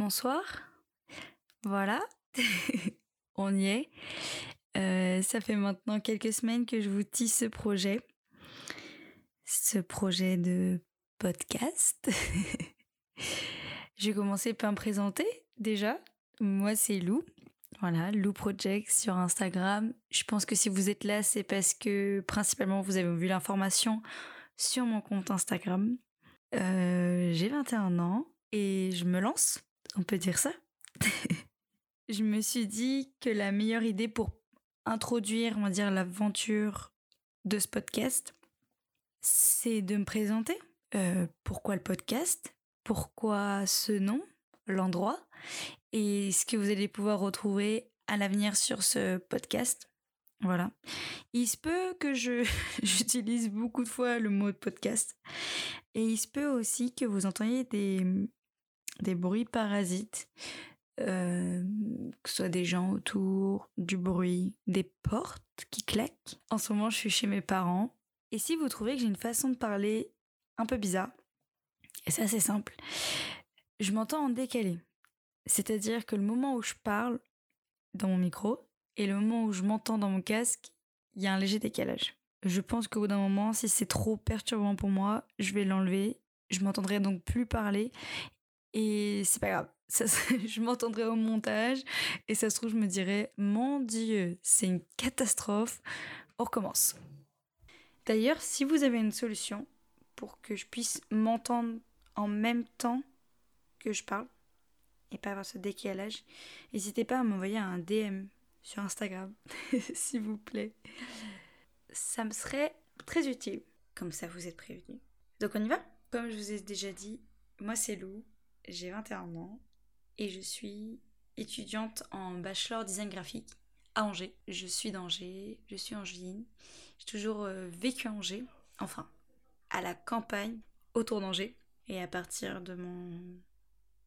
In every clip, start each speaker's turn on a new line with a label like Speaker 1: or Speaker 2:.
Speaker 1: Bonsoir. Voilà, on y est. Euh, ça fait maintenant quelques semaines que je vous tisse ce projet. Ce projet de podcast. je vais commencer par me présenter déjà. Moi, c'est Lou. Voilà, Lou Project sur Instagram. Je pense que si vous êtes là, c'est parce que principalement vous avez vu l'information sur mon compte Instagram. Euh, j'ai 21 ans et je me lance, on peut dire ça? je me suis dit que la meilleure idée pour introduire, on va dire, l'aventure de ce podcast, c'est de me présenter. Euh, pourquoi le podcast? Pourquoi ce nom? L'endroit? Et ce que vous allez pouvoir retrouver à l'avenir sur ce podcast. Voilà. Il se peut que je j'utilise beaucoup de fois le mot de podcast. Et il se peut aussi que vous entendiez des, des bruits parasites. Que ce soit des gens autour, du bruit, des portes qui claquent. En ce moment, je suis chez mes parents. Et si vous trouvez que j'ai une façon de parler un peu bizarre, et c'est assez simple, je m'entends en décalé. C'est-à-dire que le moment où je parle dans mon micro et le moment où je m'entends dans mon casque, il y a un léger décalage. Je pense qu'au bout d'un moment, si c'est trop perturbant pour moi, je vais l'enlever. Je m'entendrai donc plus parler et c'est pas grave. Je m'entendrai au montage et ça se trouve, je me dirais Mon Dieu, c'est une catastrophe. On recommence. D'ailleurs, si vous avez une solution pour que je puisse m'entendre en même temps que je parle et pas avoir ce décalage, n'hésitez pas à m'envoyer un DM sur Instagram, s'il vous plaît. Ça me serait très utile. Comme ça, vous êtes prévenus. Donc on y va? Comme je vous ai déjà dit, moi c'est Lou, j'ai 21 ans et je suis étudiante en bachelor design graphique à Angers. Je suis d'Angers, je suis angevine. J'ai toujours euh, vécu à Angers, enfin, à la campagne, autour d'Angers. Et à partir de mon,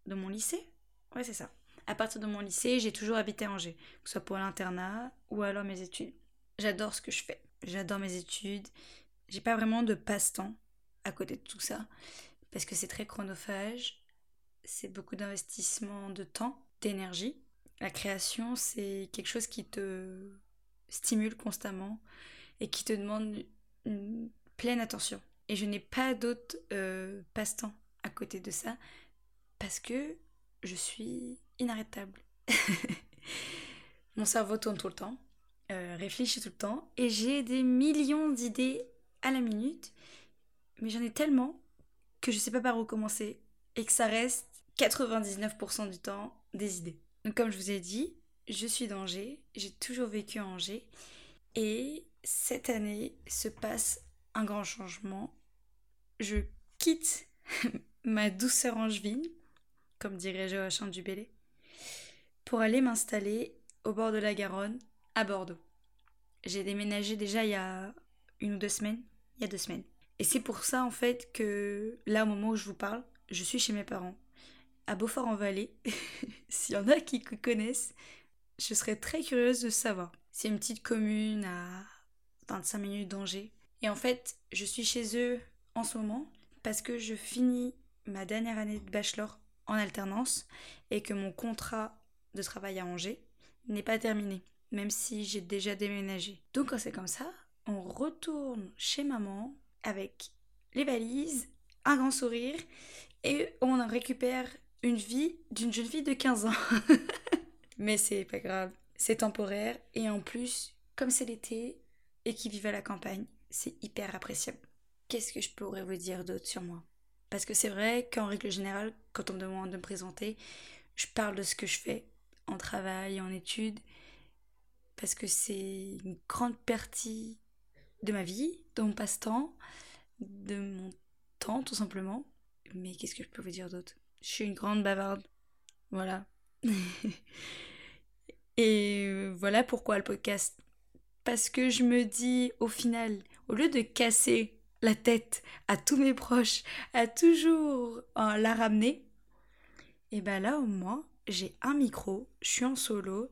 Speaker 1: de mon lycée, ouais c'est ça. À partir de mon lycée, j'ai toujours habité à Angers, que ce soit pour l'internat ou alors mes études. J'adore ce que je fais. J'adore mes études. J'ai pas vraiment de passe-temps à côté de tout ça parce que c'est très chronophage c'est beaucoup d'investissement de temps, d'énergie. La création, c'est quelque chose qui te stimule constamment et qui te demande une pleine attention. Et je n'ai pas d'autre euh, passe-temps à côté de ça parce que je suis inarrêtable. Mon cerveau tourne tout le temps, euh, réfléchit tout le temps et j'ai des millions d'idées à la minute, mais j'en ai tellement que je sais pas par où commencer et que ça reste 99% du temps des idées. Donc comme je vous ai dit, je suis d'Angers, j'ai toujours vécu à Angers et cette année se passe un grand changement. Je quitte ma douceur angevine, comme dirait Joachim Dubélé, pour aller m'installer au bord de la Garonne, à Bordeaux. J'ai déménagé déjà il y a une ou deux semaines, il y a deux semaines. Et c'est pour ça en fait que là au moment où je vous parle, je suis chez mes parents à Beaufort-en-Vallée. S'il y en a qui connaissent, je serais très curieuse de savoir. C'est une petite commune à 25 minutes d'Angers. Et en fait, je suis chez eux en ce moment parce que je finis ma dernière année de bachelor en alternance et que mon contrat de travail à Angers n'est pas terminé, même si j'ai déjà déménagé. Donc quand c'est comme ça, on retourne chez maman avec les valises, un grand sourire et on récupère une vie d'une jeune fille de 15 ans. Mais c'est pas grave, c'est temporaire et en plus, comme c'est l'été et qu'ils vivent à la campagne, c'est hyper appréciable. Qu'est-ce que je pourrais vous dire d'autre sur moi? Parce que c'est vrai qu'en règle générale, quand on me demande de me présenter, je parle de ce que je fais en travail, en études, parce que c'est une grande partie de ma vie, de mon passe-temps, de mon temps tout simplement. Mais qu'est-ce que je peux vous dire d'autre? Je suis une grande bavarde. Voilà. Et voilà pourquoi le podcast. Parce que je me dis, au final, au lieu de casser la tête à tous mes proches, à toujours la ramener, et ben là au moins, j'ai un micro, je suis en solo,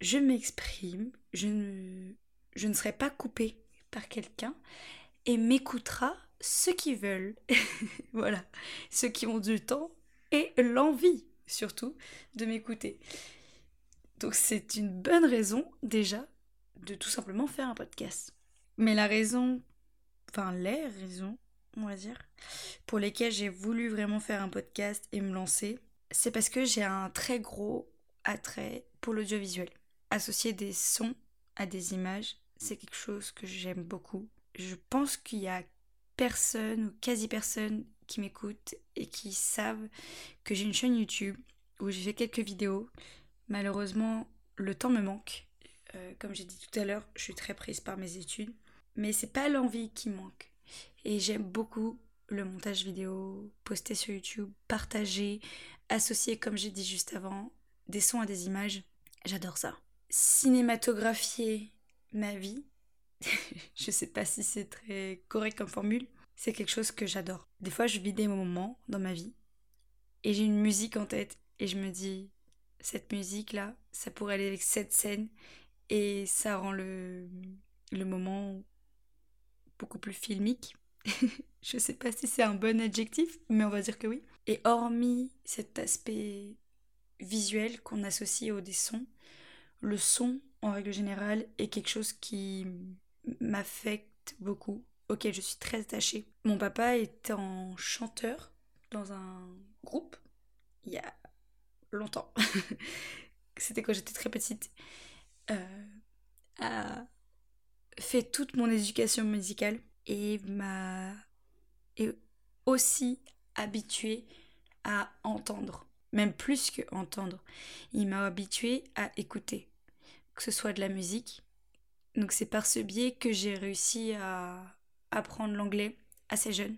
Speaker 1: je m'exprime, je ne, je ne serai pas coupée par quelqu'un et m'écoutera ceux qui veulent, voilà, ceux qui ont du temps et l'envie surtout, de m'écouter. Donc c'est une bonne raison déjà de tout simplement faire un podcast. Mais la raison, enfin les raisons, on va dire, pour lesquelles j'ai voulu vraiment faire un podcast et me lancer, c'est parce que j'ai un très gros attrait pour l'audiovisuel. Associer des sons à des images, c'est quelque chose que j'aime beaucoup. Je pense qu'il y a personne ou quasi personne qui m'écoute et qui savent que j'ai une chaîne YouTube où j'ai fait quelques vidéos. Malheureusement, le temps me manque. Euh, comme j'ai dit tout à l'heure, je suis très prise par mes études. Mais c'est pas l'envie qui manque. Et j'aime beaucoup le montage vidéo, poster sur YouTube, partager, associer, comme j'ai dit juste avant, des sons à des images. J'adore ça. Cinématographier ma vie, je sais pas si c'est très correct comme formule, c'est quelque chose que j'adore. Des fois, je vis des moments dans ma vie et j'ai une musique en tête et je me dis, cette musique-là, ça pourrait aller avec cette scène et ça rend le, le moment beaucoup plus filmique. je sais pas si c'est un bon adjectif, mais on va dire que oui. Et hormis cet aspect visuel qu'on associe au des sons, le son, en règle générale, est quelque chose qui m'affecte beaucoup, auquel je suis très attachée. Mon papa était en chanteur dans un groupe il y a longtemps. C'était quand j'étais très petite. Euh, a fait toute mon éducation musicale et m'a aussi habitué à entendre, même plus que entendre. Il m'a habitué à écouter, que ce soit de la musique. Donc c'est par ce biais que j'ai réussi à apprendre l'anglais assez jeune,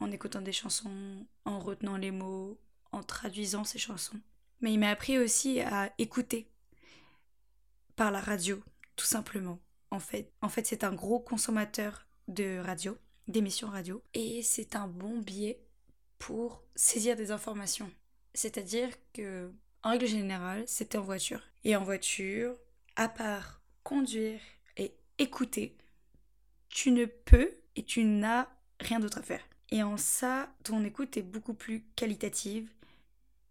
Speaker 1: en écoutant des chansons, en retenant les mots, en traduisant ces chansons. Mais il m'a appris aussi à écouter par la radio, tout simplement. En fait, en fait c'est un gros consommateur de radio, d'émissions radio, et c'est un bon biais pour saisir des informations. C'est-à-dire que, en règle générale, c'était en voiture. Et en voiture, à part conduire écouter, tu ne peux et tu n'as rien d'autre à faire. Et en ça, ton écoute est beaucoup plus qualitative.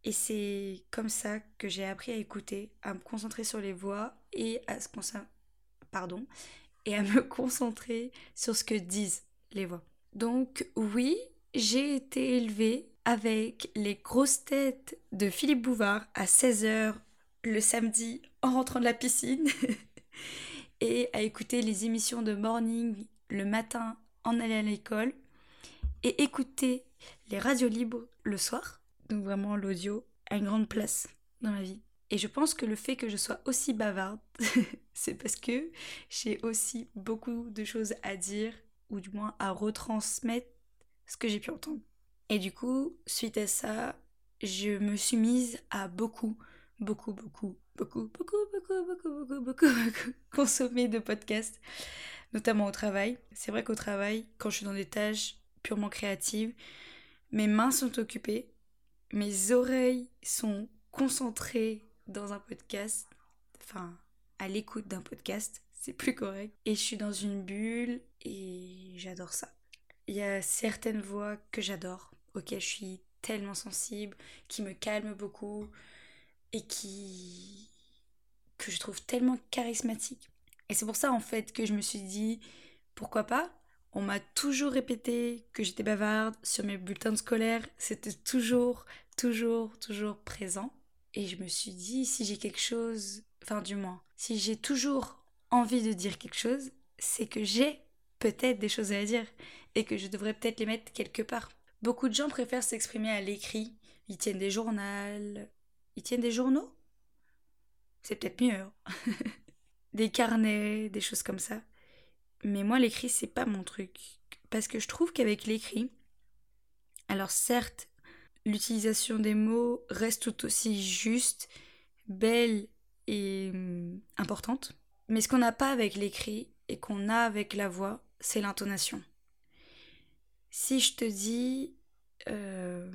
Speaker 1: Et c'est comme ça que j'ai appris à écouter, à me concentrer sur les voix et à se pardon, et à me concentrer sur ce que disent les voix. Donc oui, j'ai été élevée avec les grosses têtes de Philippe Bouvard à 16h le samedi en rentrant de la piscine et à écouter les émissions de morning le matin en allant à l'école et écouter les radios libres le soir. Donc vraiment l'audio a une grande place dans ma vie. Et je pense que le fait que je sois aussi bavarde, c'est parce que j'ai aussi beaucoup de choses à dire, ou du moins à retransmettre ce que j'ai pu entendre. Et du coup, suite à ça, je me suis mise à beaucoup, beaucoup, beaucoup, beaucoup, beaucoup, beaucoup, beaucoup, beaucoup, beaucoup, beaucoup consommer de podcasts, notamment au travail. C'est vrai qu'au travail, quand je suis dans des tâches purement créatives, mes mains sont occupées, mes oreilles sont concentrées dans un podcast, enfin à l'écoute d'un podcast, c'est plus correct. Et je suis dans une bulle et j'adore ça. Il y a certaines voix que j'adore, auxquelles je suis tellement sensible, qui me calment beaucoup et qui que je trouve tellement charismatique. Et c'est pour ça en fait que je me suis dit pourquoi pas? On m'a toujours répété que j'étais bavarde sur mes bulletins scolaires, c'était toujours, toujours, toujours présent. Et je me suis dit, si j'ai quelque chose, enfin du moins, si j'ai toujours envie de dire quelque chose, c'est que j'ai peut-être des choses à dire et que je devrais peut-être les mettre quelque part. Beaucoup de gens préfèrent s'exprimer à l'écrit. Ils tiennent des journaux. Ils tiennent des journaux? C'est peut-être mieux. Hein. des carnets, des choses comme ça. Mais moi, l'écrit, c'est pas mon truc. Parce que je trouve qu'avec l'écrit, alors certes, l'utilisation des mots reste tout aussi juste, belle et hum, importante. Mais ce qu'on n'a pas avec l'écrit et qu'on a avec la voix, c'est l'intonation. Si je te dis, euh,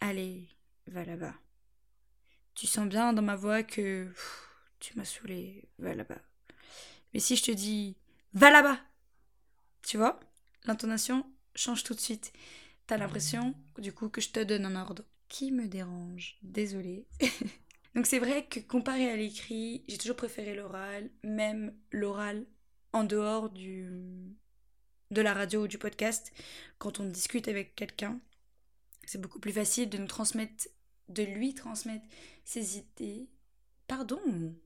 Speaker 1: allez, va là-bas. Tu sens bien dans ma voix que tu m'as saoulé, va là-bas. Mais si je te dis, va là-bas, tu vois, l'intonation change tout de suite. T'as l'impression, du coup, que je te donne un ordre. qui me dérange. Désolée. Donc c'est vrai que comparé à l'écrit, j'ai toujours préféré l'oral, même l'oral en dehors du de la radio ou du podcast, quand on discute avec quelqu'un, c'est beaucoup plus facile de nous transmettre, de lui transmettre ses idées, pardon,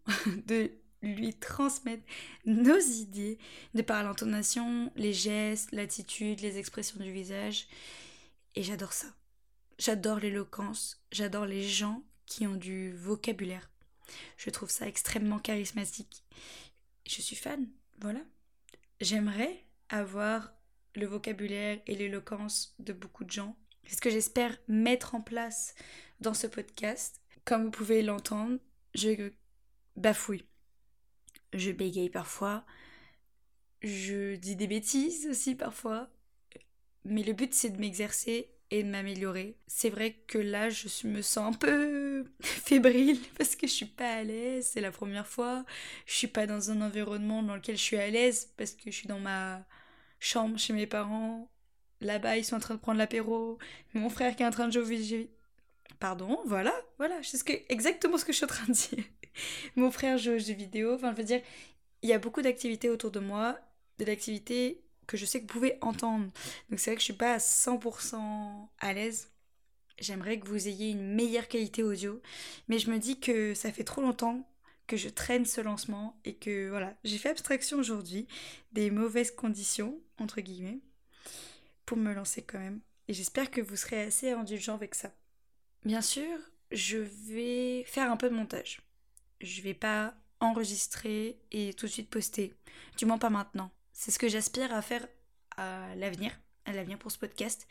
Speaker 1: de lui transmettre nos idées de par l'intonation, les gestes, l'attitude, les expressions du visage. Et j'adore ça. J'adore l'éloquence, j'adore les gens qui ont du vocabulaire. Je trouve ça extrêmement charismatique. Je suis fan, voilà. J'aimerais avoir le vocabulaire et l'éloquence de beaucoup de gens. C'est ce que j'espère mettre en place dans ce podcast. Comme vous pouvez l'entendre, je bafouille. Je bégaye parfois. Je dis des bêtises aussi parfois. Mais le but c'est de m'exercer et de m'améliorer. C'est vrai que là, je me sens un peu fébrile parce que je suis pas à l'aise, c'est la première fois. Je suis pas dans un environnement dans lequel je suis à l'aise parce que je suis dans ma chambre chez mes parents. Là-bas, ils sont en train de prendre l'apéro. Mon frère qui est en train de jouer. Pardon, voilà, voilà, c'est ce que, exactement ce que je suis en train de dire. Mon frère joue aux jeux vidéo. Enfin, je veux dire, il y a beaucoup d'activités autour de moi, de l'activité que je sais que vous pouvez entendre. Donc c'est vrai que je suis pas à 100% à l'aise. J'aimerais que vous ayez une meilleure qualité audio, mais je me dis que ça fait trop longtemps que je traîne ce lancement et que voilà, j'ai fait abstraction aujourd'hui des mauvaises conditions entre guillemets pour me lancer quand même. Et j'espère que vous serez assez indulgent avec ça. Bien sûr, je vais faire un peu de montage. Je vais pas enregistrer et tout de suite poster. Du moins pas maintenant. C'est ce que j'aspire à faire à l'avenir, à l'avenir pour ce podcast.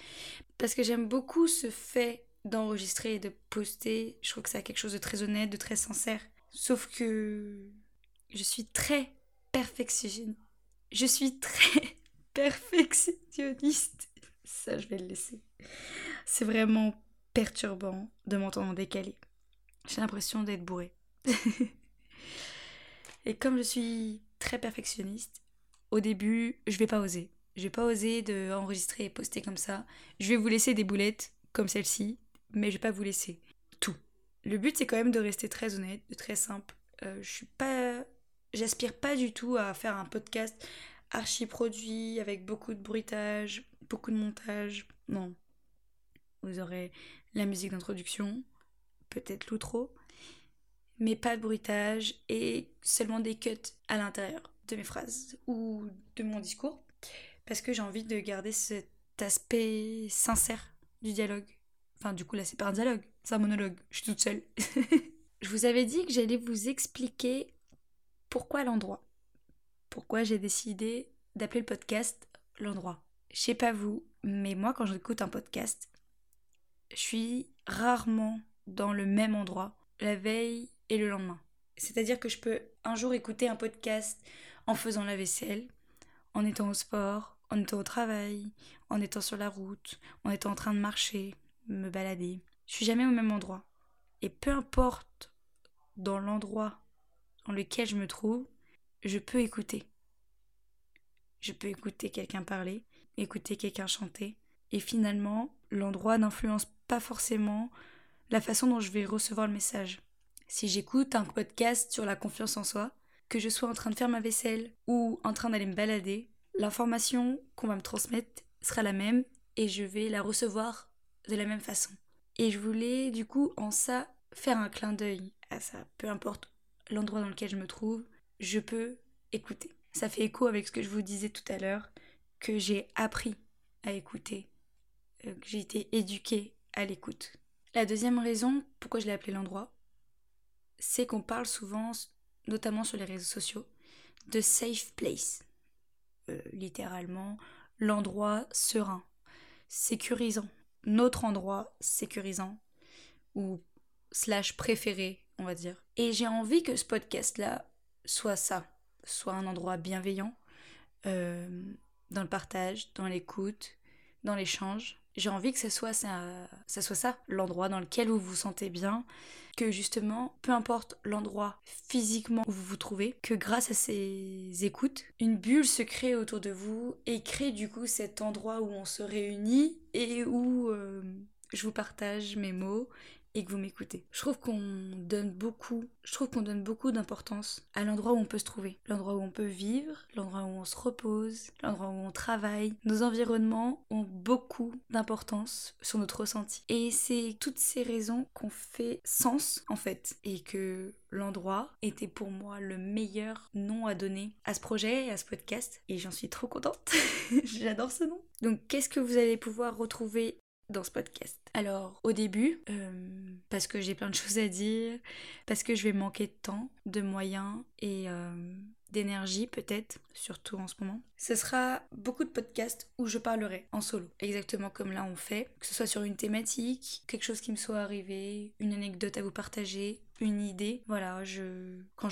Speaker 1: Parce que j'aime beaucoup ce fait d'enregistrer et de poster. Je trouve que c'est quelque chose de très honnête, de très sincère. Sauf que je suis très perfectionniste. Je suis très perfectionniste. Ça, je vais le laisser. C'est vraiment perturbant de m'entendre décalé. J'ai l'impression d'être bourré. et comme je suis très perfectionniste, au début, je vais pas oser. Je vais pas oser de enregistrer et poster comme ça. Je vais vous laisser des boulettes comme celle-ci, mais je vais pas vous laisser tout. Le but c'est quand même de rester très honnête, de très simple. Euh, je suis pas, j'aspire pas du tout à faire un podcast archi produit avec beaucoup de bruitage, beaucoup de montage. Non. Vous aurez la musique d'introduction, peut-être l'outro, mais pas de bruitage et seulement des cuts à l'intérieur de mes phrases ou de mon discours parce que j'ai envie de garder cet aspect sincère du dialogue. Enfin, du coup, là, c'est pas un dialogue, c'est un monologue. Je suis toute seule. je vous avais dit que j'allais vous expliquer pourquoi l'endroit. Pourquoi j'ai décidé d'appeler le podcast l'endroit. Je sais pas vous, mais moi, quand j'écoute un podcast, je suis rarement dans le même endroit la veille et le lendemain. C'est-à-dire que je peux un jour écouter un podcast en faisant la vaisselle, en étant au sport, en étant au travail, en étant sur la route, en étant en train de marcher, me balader. Je suis jamais au même endroit. Et peu importe dans l'endroit dans lequel je me trouve, je peux écouter. Je peux écouter quelqu'un parler, écouter quelqu'un chanter. Et finalement, l'endroit n'influence pas forcément la façon dont je vais recevoir le message. Si j'écoute un podcast sur la confiance en soi, que je sois en train de faire ma vaisselle ou en train d'aller me balader, l'information qu'on va me transmettre sera la même et je vais la recevoir de la même façon. Et je voulais du coup en ça faire un clin d'œil à ça. Peu importe l'endroit dans lequel je me trouve, je peux écouter. Ça fait écho avec ce que je vous disais tout à l'heure, que j'ai appris à écouter, euh, que j'ai été éduquée à l'écoute. La deuxième raison pourquoi je l'ai appelé l'endroit, c'est qu'on parle souvent notamment sur les réseaux sociaux, de safe place. Euh, littéralement, l'endroit serein, sécurisant. Notre endroit sécurisant, ou slash préféré, on va dire. Et j'ai envie que ce podcast-là soit ça, soit un endroit bienveillant, euh, dans le partage, dans l'écoute, dans l'échange. J'ai envie que ce soit ça, soit ça, l'endroit dans lequel vous vous sentez bien, que justement, peu importe l'endroit physiquement où vous vous trouvez, que grâce à ces écoutes, une bulle se crée autour de vous et crée du coup cet endroit où on se réunit et où euh, je vous partage mes mots et que vous m'écoutez. Je trouve qu'on donne beaucoup, je trouve qu'on donne beaucoup d'importance à l'endroit où on peut se trouver, l'endroit où on peut vivre, l'endroit où on se repose, l'endroit où on travaille. Nos environnements ont beaucoup d'importance sur notre ressenti. Et c'est toutes ces raisons qu'on fait sens en fait et que l'endroit était pour moi le meilleur nom à donner à ce projet et à ce podcast et j'en suis trop contente. J'adore ce nom. Donc qu'est-ce que vous allez pouvoir retrouver dans ce podcast. Alors au début, euh, parce que j'ai plein de choses à dire, parce que je vais manquer de temps, de moyens et euh, d'énergie peut-être, surtout en ce moment, ce sera beaucoup de podcasts où je parlerai en solo, exactement comme là on fait, que ce soit sur une thématique, quelque chose qui me soit arrivé, une anecdote à vous partager, une idée. Voilà, je quand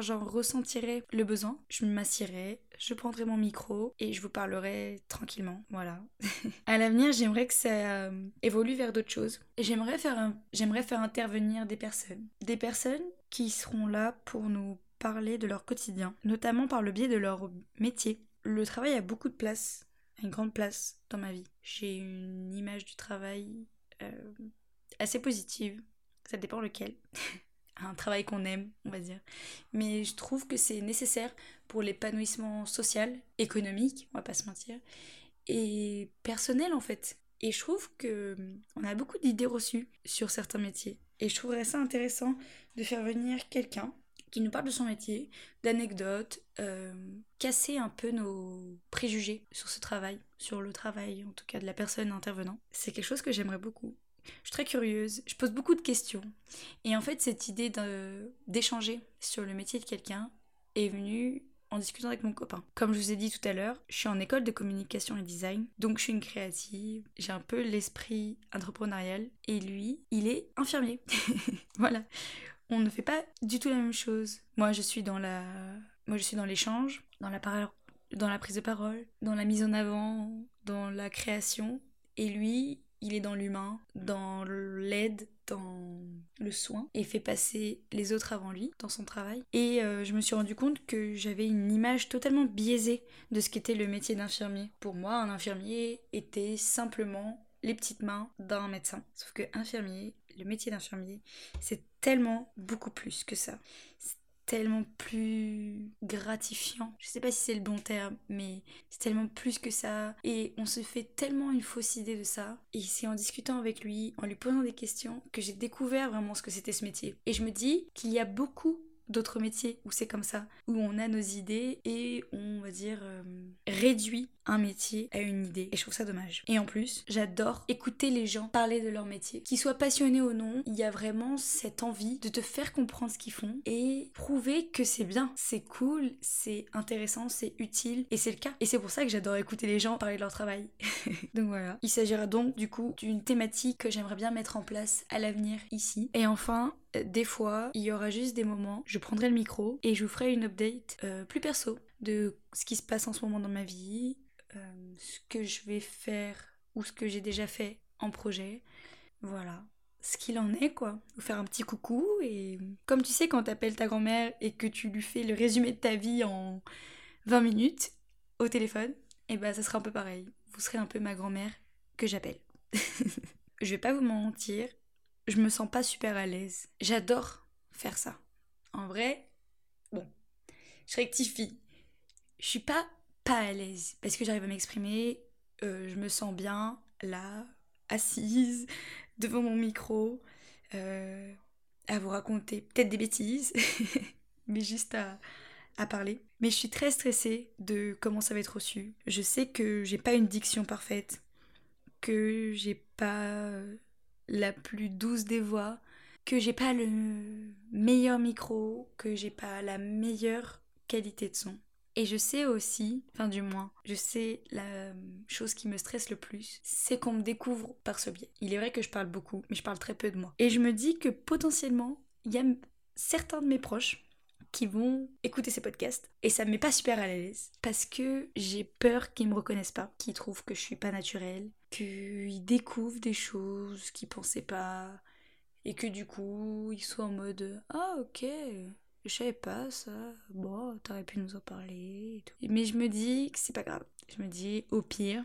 Speaker 1: j'en ressentirai le besoin, je m'assierai, je prendrai mon micro et je vous parlerai tranquillement. Voilà. à l'avenir, j'aimerais que ça euh, évolue vers d'autres choses. J'aimerais faire j'aimerais faire intervenir des personnes, des personnes qui seront là pour nous parler de leur quotidien, notamment par le biais de leur métier. Le travail a beaucoup de place, une grande place dans ma vie. J'ai une image du travail euh, assez positive, ça dépend lequel. un travail qu'on aime, on va dire. Mais je trouve que c'est nécessaire pour l'épanouissement social, économique, on va pas se mentir, et personnel en fait. Et je trouve que on a beaucoup d'idées reçues sur certains métiers. Et je trouverais ça intéressant de faire venir quelqu'un qui nous parle de son métier, d'anecdotes, euh, casser un peu nos préjugés sur ce travail, sur le travail en tout cas de la personne intervenant. C'est quelque chose que j'aimerais beaucoup. Je suis très curieuse, je pose beaucoup de questions. Et en fait, cette idée d'échanger sur le métier de quelqu'un est venue en discutant avec mon copain. Comme je vous ai dit tout à l'heure, je suis en école de communication et design, donc je suis une créative, j'ai un peu l'esprit entrepreneurial, et lui, il est infirmier. voilà on ne fait pas du tout la même chose. Moi, je suis dans la, moi, je suis dans l'échange, dans la dans la prise de parole, dans la mise en avant, dans la création. Et lui, il est dans l'humain, dans l'aide, dans le soin, et fait passer les autres avant lui dans son travail. Et euh, je me suis rendu compte que j'avais une image totalement biaisée de ce qu'était le métier d'infirmier. Pour moi, un infirmier était simplement les petites mains d'un médecin. Sauf que infirmier, le métier d'infirmier, c'est tellement beaucoup plus que ça. Tellement plus gratifiant. Je sais pas si c'est le bon terme, mais c'est tellement plus que ça. Et on se fait tellement une fausse idée de ça. Et c'est en discutant avec lui, en lui posant des questions, que j'ai découvert vraiment ce que c'était ce métier. Et je me dis qu'il y a beaucoup d'autres métiers où c'est comme ça, où on a nos idées et on va dire euh, réduit un métier à une idée. Et je trouve ça dommage. Et en plus, j'adore écouter les gens parler de leur métier. Qu'ils soient passionnés ou non, il y a vraiment cette envie de te faire comprendre ce qu'ils font et prouver que c'est bien, c'est cool, c'est intéressant, c'est utile. Et c'est le cas. Et c'est pour ça que j'adore écouter les gens parler de leur travail. donc voilà. Il s'agira donc du coup d'une thématique que j'aimerais bien mettre en place à l'avenir ici. Et enfin, des fois, il y aura juste des moments, je prendrai le micro et je vous ferai une update euh, plus perso de ce qui se passe en ce moment dans ma vie, euh, ce que je vais faire ou ce que j'ai déjà fait en projet. Voilà. Ce qu'il en est, quoi. Vous faire un petit coucou et comme tu sais, quand t'appelles ta grand-mère et que tu lui fais le résumé de ta vie en 20 minutes au téléphone, et eh ben ça sera un peu pareil. Vous serez un peu ma grand-mère que j'appelle. je vais pas vous mentir, je me sens pas super à l'aise. J'adore faire ça. En vrai, bon, je rectifie. Je suis pas pas à l'aise parce que j'arrive à m'exprimer, euh, je me sens bien là, assise devant mon micro, euh, à vous raconter peut-être des bêtises, mais juste à, à parler. Mais je suis très stressée de comment ça va être reçu. Je sais que j'ai pas une diction parfaite, que j'ai pas la plus douce des voix, que j'ai pas le meilleur micro, que j'ai pas la meilleure qualité de son. Et je sais aussi, enfin du moins, je sais la chose qui me stresse le plus, c'est qu'on me découvre par ce biais. Il est vrai que je parle beaucoup, mais je parle très peu de moi. Et je me dis que potentiellement, il y a certains de mes proches qui vont écouter ces podcasts et ça me met pas super à l'aise parce que j'ai peur qu'ils me reconnaissent pas, qu'ils trouvent que je suis pas naturelle, qu'ils découvrent des choses qu'ils pensaient pas et que du coup ils soient en mode ah ok je savais pas ça bon t'aurais pu nous en parler et tout. mais je me dis que c'est pas grave je me dis au pire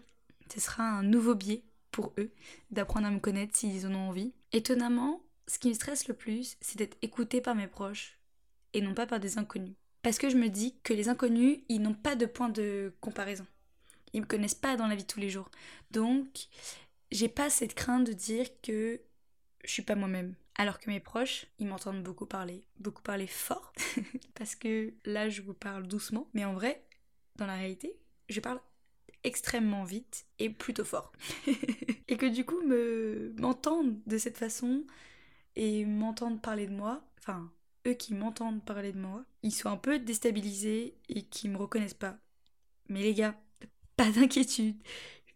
Speaker 1: ce sera un nouveau biais pour eux d'apprendre à me connaître s'ils en ont envie. Étonnamment, ce qui me stresse le plus, c'est d'être écouté par mes proches et non pas par des inconnus. Parce que je me dis que les inconnus, ils n'ont pas de point de comparaison. Ils me connaissent pas dans la vie tous les jours. Donc, j'ai pas cette crainte de dire que je suis pas moi-même. Alors que mes proches, ils m'entendent beaucoup parler, beaucoup parler fort, parce que là, je vous parle doucement, mais en vrai, dans la réalité, je parle extrêmement vite et plutôt fort. et que du coup, me m'entendent de cette façon et m'entendent parler de moi, enfin, eux qui m'entendent parler de moi, ils sont un peu déstabilisés et qui me reconnaissent pas. Mais les gars, pas d'inquiétude,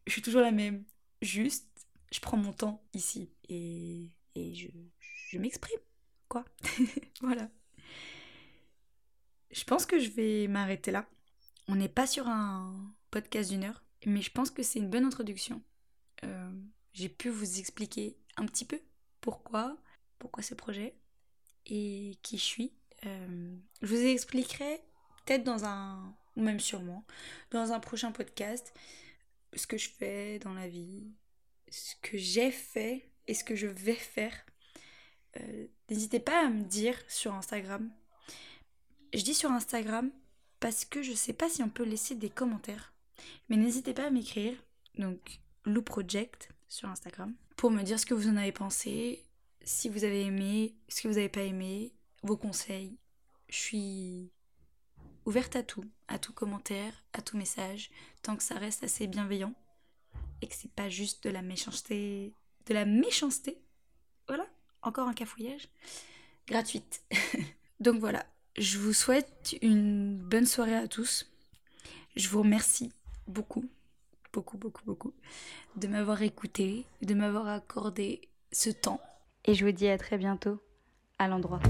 Speaker 1: je suis toujours la même. Juste, je prends mon temps ici et, et je, je m'exprime, quoi. voilà. Je pense que je vais m'arrêter là. On n'est pas sur un podcast d'une heure, mais je pense que c'est une bonne introduction. Euh, j'ai pu vous expliquer un petit peu pourquoi, pourquoi ce projet et qui je suis. Euh, je vous expliquerai peut-être dans un, ou même sûrement, dans un prochain podcast, ce que je fais dans la vie, ce que j'ai fait et ce que je vais faire. Euh, n'hésitez pas à me dire sur Instagram. Je dis sur Instagram parce que je sais pas si on peut laisser des commentaires. Mais n'hésitez pas à m'écrire, donc Lou Project sur Instagram, pour me dire ce que vous en avez pensé, si vous avez aimé, ce que vous n'avez pas aimé, vos conseils. Je suis ouverte à tout, à tout commentaire, à tout message, tant que ça reste assez bienveillant et que c'est pas juste de la méchanceté, de la méchanceté. Voilà, encore un cafouillage gratuite. Donc voilà, je vous souhaite une bonne soirée à tous. Je vous remercie beaucoup, beaucoup, beaucoup, beaucoup de m'avoir écouté, de m'avoir accordé ce temps. Et je vous dis à très bientôt à l'endroit.